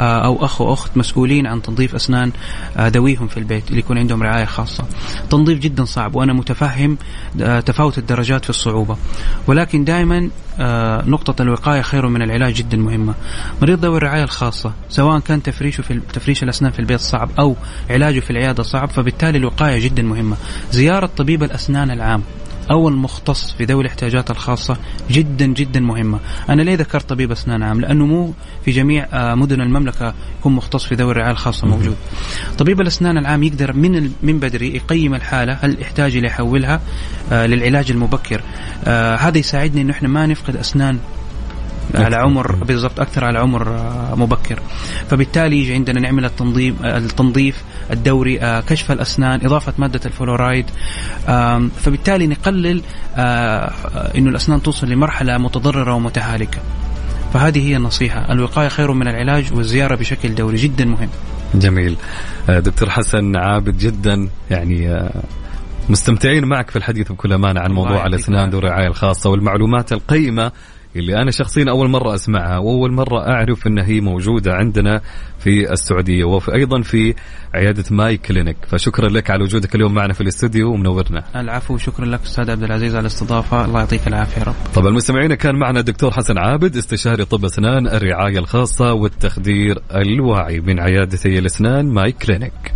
آه أو أخ وأخت مسؤولين عن تنظيف أسنان آه ذويهم في البيت اللي يكون عندهم رعاية خاصة. تنظيف جدا صعب وأنا متفهم آه تفاوت الدرجات في الصعوبة. ولكن دائما نقطة الوقاية خير من العلاج جدا مهمة. مريض ذوي الرعاية الخاصة سواء كان تفريشه في تفريش الأسنان في البيت صعب أو علاجه في العيادة صعب فبالتالي الوقاية جدا مهمة. زيارة طبيب الأسنان العام. أو المختص في ذوي الاحتياجات الخاصة جدا جدا مهمة. أنا ليه ذكرت طبيب أسنان عام؟ لأنه مو في جميع آه، مدن المملكة يكون مختص في ذوي الرعاية الخاصة موجود. طبيب الأسنان العام يقدر من من بدري يقيم الحالة هل يحتاج إلى يحولها آه، للعلاج المبكر. آه، هذا يساعدنا إنه إحنا ما نفقد أسنان على عمر بالضبط أكثر على عمر آه، مبكر. فبالتالي يجي عندنا نعمل التنظيم آه، التنظيف الدوري آه، كشف الأسنان إضافة مادة الفلورايد. فبالتالي نقلل إنه الأسنان توصل لمرحلة متضررة ومتهالكة. فهذه هي النصيحة. الوقاية خير من العلاج والزيارة بشكل دوري. جدا مهم. جميل. دكتور حسن عابد جدا. يعني مستمتعين معك في الحديث بكل أمانة عن موضوع العافية. والرعاية الخاصة والمعلومات القيمة اللي أنا شخصيا أول مرة أسمعها وأول مرة أعرف أنها هي موجودة عندنا في السعودية وفي أيضا في عيادة My Clinic. فشكرا لك على وجودك اليوم معنا في الاستوديو ومنورنا. العفو شكرا لك أستاذ عبد العزيز على الاستضافة. الله يعطيك العافية يا رب. طبعا المستمعين كان معنا الدكتور حسن عابد استشاري طب أسنان الرعاية الخاصة والتخدير الواعي من عيادتي الأسنان ماي كلينيك.